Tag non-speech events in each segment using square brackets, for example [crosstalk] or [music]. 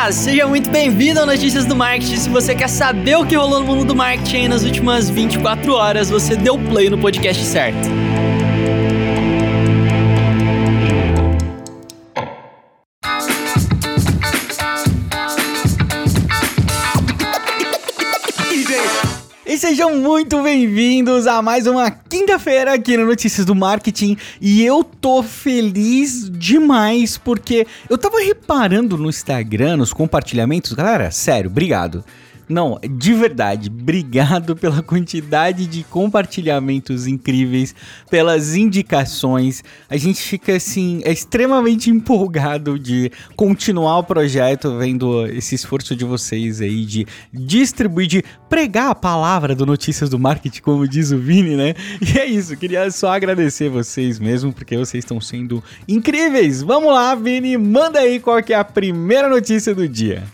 Olá, seja muito bem-vindo ao Notícias do Marketing. Se você quer saber o que rolou no mundo do marketing nas últimas 24 horas, você deu play no podcast certo. Sejam muito bem-vindos a mais uma quinta-feira aqui no Notícias do Marketing. E eu tô feliz demais porque eu tava reparando no Instagram, nos compartilhamentos. Galera, sério, obrigado. Não, de verdade, obrigado pela quantidade de compartilhamentos incríveis, pelas indicações. A gente fica assim, é extremamente empolgado de continuar o projeto, vendo esse esforço de vocês aí de distribuir, de pregar a palavra do Notícias do Marketing, como diz o Vini, né? E é isso, queria só agradecer vocês mesmo, porque vocês estão sendo incríveis. Vamos lá, Vini, manda aí qual que é a primeira notícia do dia.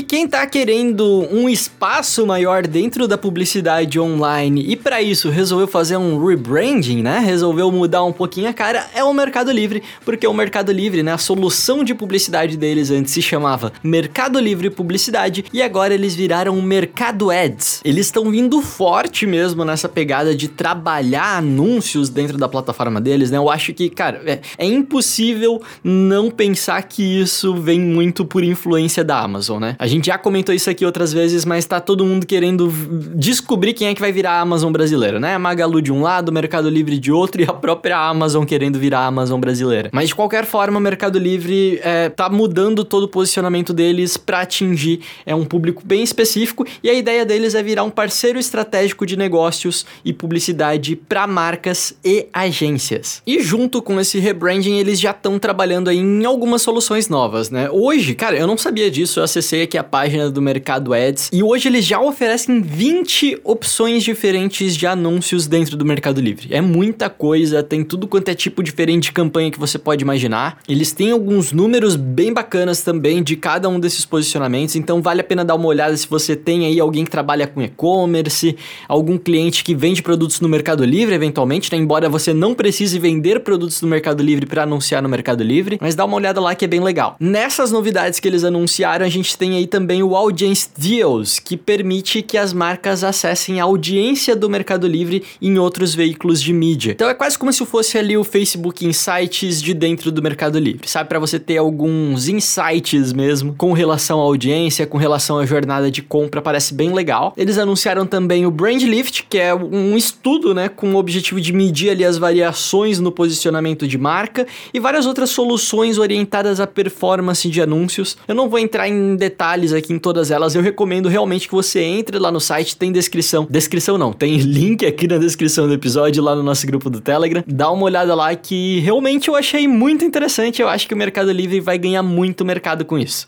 E quem tá querendo um espaço maior dentro da publicidade online e para isso resolveu fazer um rebranding, né? Resolveu mudar um pouquinho a cara é o Mercado Livre, porque o Mercado Livre, né, a solução de publicidade deles antes se chamava Mercado Livre Publicidade e agora eles viraram o Mercado Ads. Eles estão vindo forte mesmo nessa pegada de trabalhar anúncios dentro da plataforma deles, né? Eu acho que, cara, é, é impossível não pensar que isso vem muito por influência da Amazon, né? A gente já comentou isso aqui outras vezes, mas tá todo mundo querendo descobrir quem é que vai virar a Amazon brasileira, né? A Magalu de um lado, o Mercado Livre de outro e a própria Amazon querendo virar a Amazon brasileira. Mas de qualquer forma, o Mercado Livre é, tá mudando todo o posicionamento deles para atingir é um público bem específico e a ideia deles é virar um parceiro estratégico de negócios e publicidade para marcas e agências. E junto com esse rebranding, eles já estão trabalhando aí em algumas soluções novas, né? Hoje, cara, eu não sabia disso, eu acessei a página do Mercado Ads e hoje eles já oferecem 20 opções diferentes de anúncios dentro do Mercado Livre. É muita coisa, tem tudo quanto é tipo diferente de campanha que você pode imaginar. Eles têm alguns números bem bacanas também de cada um desses posicionamentos, então vale a pena dar uma olhada se você tem aí alguém que trabalha com e-commerce, algum cliente que vende produtos no Mercado Livre eventualmente, né? embora você não precise vender produtos no Mercado Livre para anunciar no Mercado Livre, mas dá uma olhada lá que é bem legal. Nessas novidades que eles anunciaram, a gente tem aí também o Audience Deals, que permite que as marcas acessem a audiência do Mercado Livre em outros veículos de mídia. Então é quase como se fosse ali o Facebook Insights de dentro do Mercado Livre, sabe? Para você ter alguns insights mesmo com relação à audiência, com relação à jornada de compra, parece bem legal. Eles anunciaram também o Brand Lift, que é um estudo, né, com o objetivo de medir ali as variações no posicionamento de marca e várias outras soluções orientadas à performance de anúncios. Eu não vou entrar em detalhes detalhes aqui em todas elas. Eu recomendo realmente que você entre lá no site, tem descrição. Descrição não, tem link aqui na descrição do episódio lá no nosso grupo do Telegram. Dá uma olhada lá que realmente eu achei muito interessante. Eu acho que o Mercado Livre vai ganhar muito mercado com isso.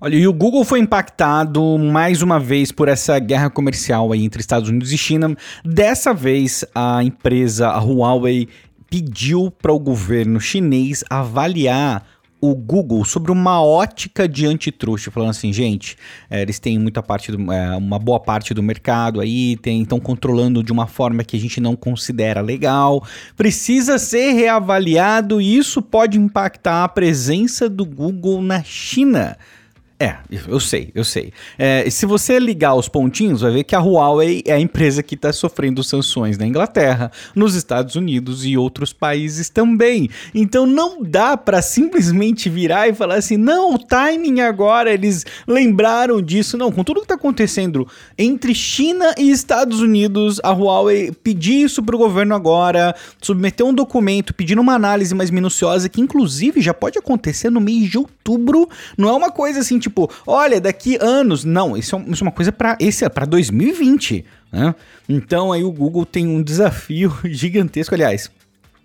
Olha, e o Google foi impactado mais uma vez por essa guerra comercial aí entre Estados Unidos e China. Dessa vez, a empresa, a Huawei, pediu para o governo chinês avaliar o Google sobre uma ótica de antitruste, falando assim, gente, é, eles têm muita parte, do, é, uma boa parte do mercado aí, estão controlando de uma forma que a gente não considera legal, precisa ser reavaliado e isso pode impactar a presença do Google na China. É, eu sei, eu sei. É, se você ligar os pontinhos, vai ver que a Huawei é a empresa que está sofrendo sanções na Inglaterra, nos Estados Unidos e outros países também. Então não dá para simplesmente virar e falar assim, não, o timing agora, eles lembraram disso. Não, com tudo que está acontecendo entre China e Estados Unidos, a Huawei pedir isso para o governo agora, submeter um documento pedindo uma análise mais minuciosa, que inclusive já pode acontecer no mês de outubro. Não é uma coisa assim, tipo, tipo, olha, daqui anos. Não, isso é, isso é uma coisa para esse para 2020, né? Então aí o Google tem um desafio [laughs] gigantesco, aliás.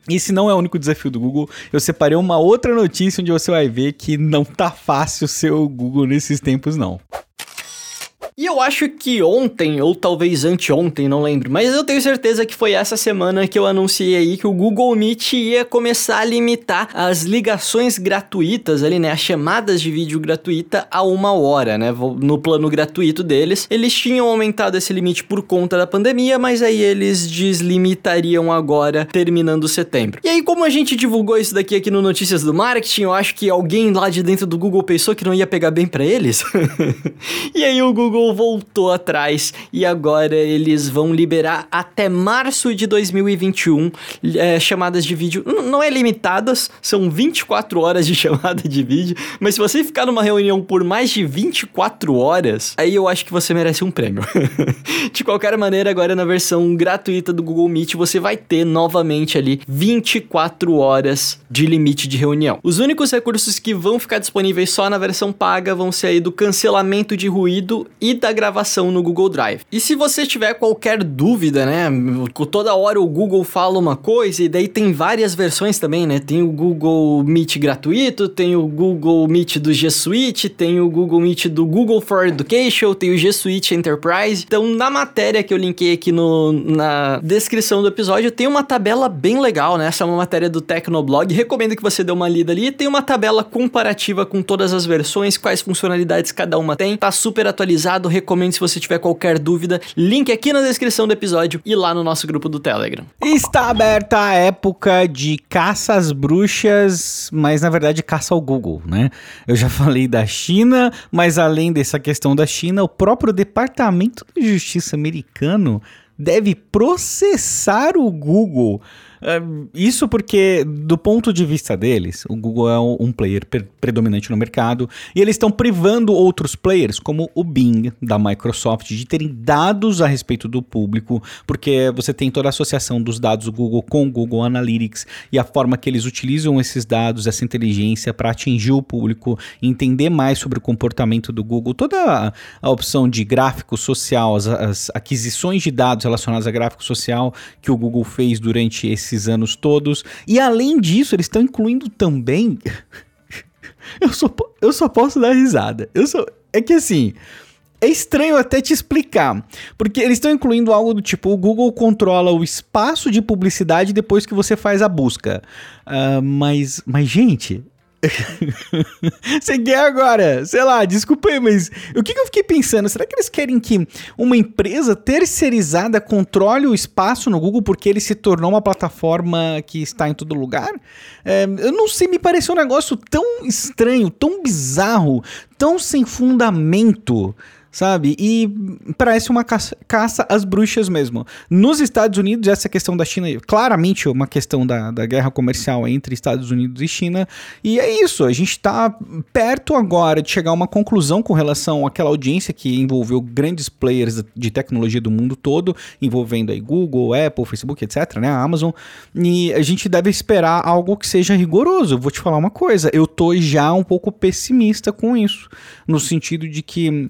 Esse não é o único desafio do Google. Eu separei uma outra notícia onde você vai ver que não tá fácil ser o Google nesses tempos, não. E eu acho que ontem, ou talvez anteontem, não lembro, mas eu tenho certeza que foi essa semana que eu anunciei aí que o Google Meet ia começar a limitar as ligações gratuitas ali, né? As chamadas de vídeo gratuita a uma hora, né? No plano gratuito deles. Eles tinham aumentado esse limite por conta da pandemia, mas aí eles deslimitariam agora, terminando setembro. E aí, como a gente divulgou isso daqui aqui no Notícias do Marketing, eu acho que alguém lá de dentro do Google pensou que não ia pegar bem para eles. [laughs] e aí o Google voltou atrás e agora eles vão liberar até março de 2021 é, chamadas de vídeo. Não é limitadas, são 24 horas de [laughs] chamada de vídeo, mas se você ficar numa reunião por mais de 24 horas, aí eu acho que você merece um prêmio. [laughs] de qualquer maneira, agora na versão gratuita do Google Meet, você vai ter novamente ali 24 horas de limite de reunião. Os únicos recursos que vão ficar disponíveis só na versão paga vão ser aí do cancelamento de ruído e da gravação no Google Drive. E se você tiver qualquer dúvida, né, toda hora o Google fala uma coisa e daí tem várias versões também, né? Tem o Google Meet gratuito, tem o Google Meet do G Suite, tem o Google Meet do Google for Education, tem o G Suite Enterprise. Então, na matéria que eu linkei aqui no, na descrição do episódio, tem uma tabela bem legal, né? Essa é uma matéria do Tecnoblog. Recomendo que você dê uma lida ali. Tem uma tabela comparativa com todas as versões, quais funcionalidades cada uma tem. Tá super atualizado. Recomendo se você tiver qualquer dúvida. Link aqui na descrição do episódio e lá no nosso grupo do Telegram. Está aberta a época de caça às bruxas, mas na verdade caça ao Google, né? Eu já [laughs] falei da China, mas além dessa questão da China, o próprio Departamento de Justiça americano deve processar o Google. Isso porque, do ponto de vista deles, o Google é um player predominante no mercado e eles estão privando outros players, como o Bing da Microsoft, de terem dados a respeito do público, porque você tem toda a associação dos dados do Google com o Google Analytics e a forma que eles utilizam esses dados, essa inteligência para atingir o público, entender mais sobre o comportamento do Google, toda a, a opção de gráfico social, as, as aquisições de dados relacionados a gráfico social que o Google fez durante esse esses anos todos. E além disso, eles estão incluindo também. [laughs] eu, só, eu só posso dar risada. Eu só. É que assim. É estranho até te explicar, porque eles estão incluindo algo do tipo: o Google controla o espaço de publicidade depois que você faz a busca. Uh, mas, mas, gente, [laughs] Você quer agora? Sei lá, desculpa aí, mas o que, que, eu fiquei pensando? Será que eles querem que uma empresa terceirizada controle o espaço no Google porque ele se tornou uma plataforma que está em todo lugar? É, eu não sei, me pareceu um negócio tão estranho, tão bizarro, tão sem fundamento sabe? E parece uma caça, caça às bruxas mesmo. Nos Estados Unidos, essa questão da China, claramente uma questão da, da guerra comercial entre Estados Unidos e China, e é isso, a gente está perto agora de chegar a uma conclusão com relação àquela audiência que envolveu grandes players de tecnologia do mundo todo, envolvendo aí Google, Apple, Facebook, etc, né, a Amazon, e a gente deve esperar algo que seja rigoroso. Vou te falar uma coisa, eu tô já um pouco pessimista com isso, no sentido de que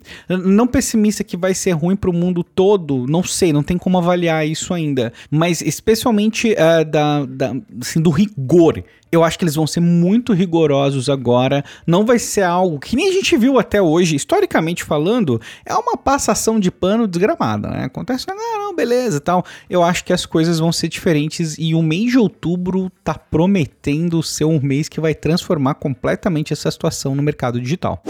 não pessimista que vai ser ruim para o mundo todo, não sei, não tem como avaliar isso ainda. Mas especialmente uh, da, da, assim, do rigor. Eu acho que eles vão ser muito rigorosos agora. Não vai ser algo que nem a gente viu até hoje, historicamente falando, é uma passação de pano desgramada, né? Acontece, ah, não, beleza tal. Eu acho que as coisas vão ser diferentes e o mês de outubro tá prometendo ser um mês que vai transformar completamente essa situação no mercado digital.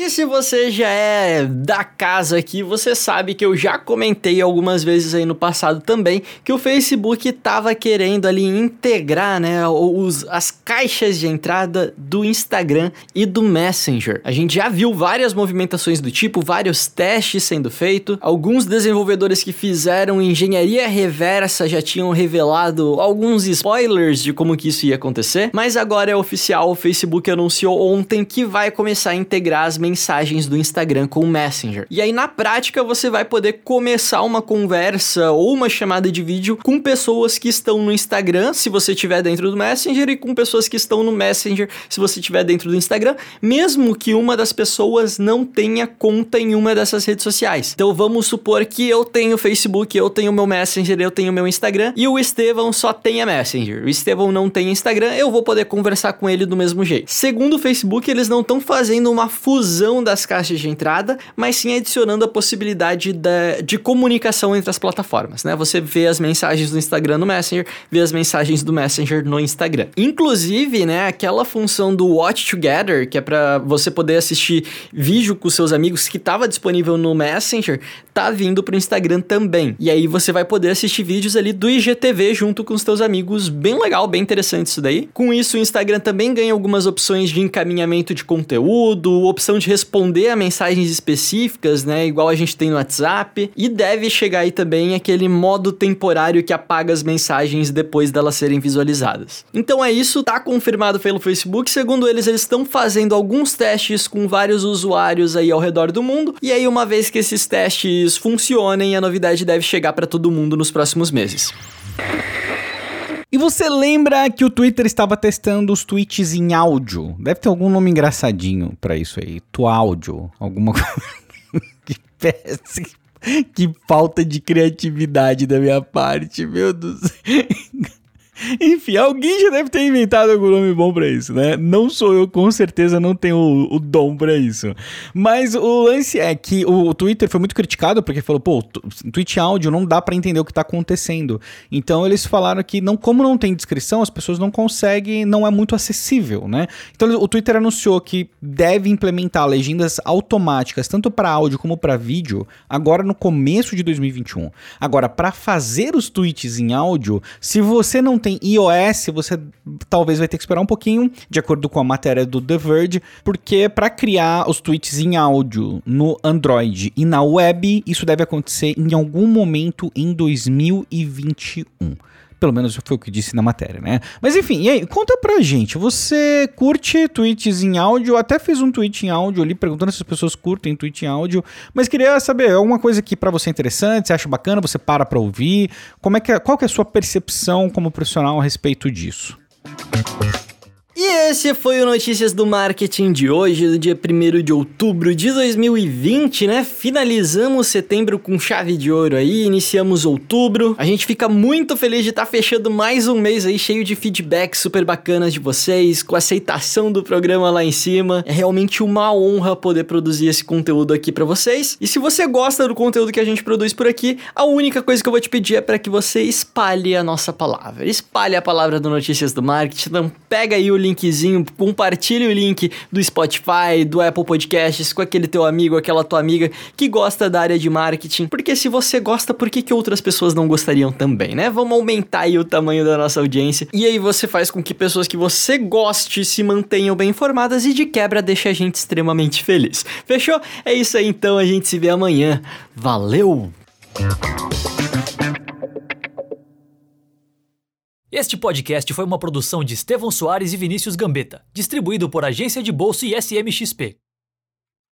E se você já é da casa aqui, você sabe que eu já comentei algumas vezes aí no passado também que o Facebook estava querendo ali integrar, né, os, as caixas de entrada do Instagram e do Messenger. A gente já viu várias movimentações do tipo, vários testes sendo feitos. Alguns desenvolvedores que fizeram engenharia reversa já tinham revelado alguns spoilers de como que isso ia acontecer, mas agora é oficial, o Facebook anunciou ontem que vai começar a integrar as mensagens do Instagram com o Messenger. E aí, na prática, você vai poder começar uma conversa ou uma chamada de vídeo com pessoas que estão no Instagram, se você estiver dentro do Messenger, e com pessoas que estão no Messenger, se você estiver dentro do Instagram, mesmo que uma das pessoas não tenha conta em uma dessas redes sociais. Então, vamos supor que eu tenho Facebook, eu tenho meu Messenger, eu tenho meu Instagram, e o Estevão só tenha Messenger. O Estevão não tem Instagram, eu vou poder conversar com ele do mesmo jeito. Segundo o Facebook, eles não estão fazendo uma fusão exclusão das caixas de entrada, mas sim adicionando a possibilidade de, de comunicação entre as plataformas, né? Você vê as mensagens do Instagram no Messenger, vê as mensagens do Messenger no Instagram. Inclusive, né, aquela função do Watch Together, que é para você poder assistir vídeo com seus amigos que estava disponível no Messenger, tá vindo pro Instagram também. E aí você vai poder assistir vídeos ali do IGTV junto com os teus amigos, bem legal, bem interessante isso daí. Com isso, o Instagram também ganha algumas opções de encaminhamento de conteúdo, opção de responder a mensagens específicas, né, igual a gente tem no WhatsApp, e deve chegar aí também aquele modo temporário que apaga as mensagens depois delas serem visualizadas. Então é isso, tá confirmado pelo Facebook, segundo eles, eles estão fazendo alguns testes com vários usuários aí ao redor do mundo, e aí uma vez que esses testes funcionem, a novidade deve chegar para todo mundo nos próximos meses. E você lembra que o Twitter estava testando os tweets em áudio? Deve ter algum nome engraçadinho para isso aí. Tu áudio, alguma [laughs] coisa. que péssimo. Que falta de criatividade da minha parte, meu Deus. [laughs] Enfim, alguém já deve ter inventado algum nome bom para isso, né? Não sou eu, com certeza não tenho o, o dom para isso. Mas o lance é que o, o, Twitter foi muito criticado porque falou, pô, tweet áudio não dá para entender o que tá acontecendo. Então eles falaram que não, como não tem descrição, as pessoas não conseguem, não é muito acessível, né? Então o Twitter anunciou que deve implementar legendas automáticas tanto para áudio como para vídeo agora no começo de 2021. Agora, para fazer os tweets em áudio, se você não tem tem iOS, você talvez vai ter que esperar um pouquinho, de acordo com a matéria do The Verge, porque para criar os tweets em áudio no Android e na web, isso deve acontecer em algum momento em 2021. Pelo menos foi o que disse na matéria, né? Mas enfim, e aí, conta pra gente. Você curte tweets em áudio? Até fiz um tweet em áudio ali perguntando se as pessoas curtem tweet em áudio. Mas queria saber, alguma coisa que para você é interessante, você acha bacana, você para pra ouvir? Como é que é, qual que é a sua percepção como profissional a respeito disso? E esse foi o Notícias do Marketing de hoje, do dia 1 de outubro de 2020, né? Finalizamos setembro com chave de ouro aí, iniciamos outubro. A gente fica muito feliz de estar tá fechando mais um mês aí cheio de feedbacks super bacanas de vocês, com aceitação do programa lá em cima. É realmente uma honra poder produzir esse conteúdo aqui para vocês. E se você gosta do conteúdo que a gente produz por aqui, a única coisa que eu vou te pedir é para que você espalhe a nossa palavra. Espalhe a palavra do Notícias do Marketing. Então pega aí o link linkzinho, compartilhe o link do Spotify, do Apple Podcasts com aquele teu amigo, aquela tua amiga que gosta da área de marketing. Porque se você gosta, por que, que outras pessoas não gostariam também, né? Vamos aumentar aí o tamanho da nossa audiência. E aí você faz com que pessoas que você goste se mantenham bem informadas e de quebra deixa a gente extremamente feliz. Fechou? É isso aí então, a gente se vê amanhã. Valeu! Este podcast foi uma produção de Estevão Soares e Vinícius Gambetta, distribuído por Agência de Bolsa e SMXP.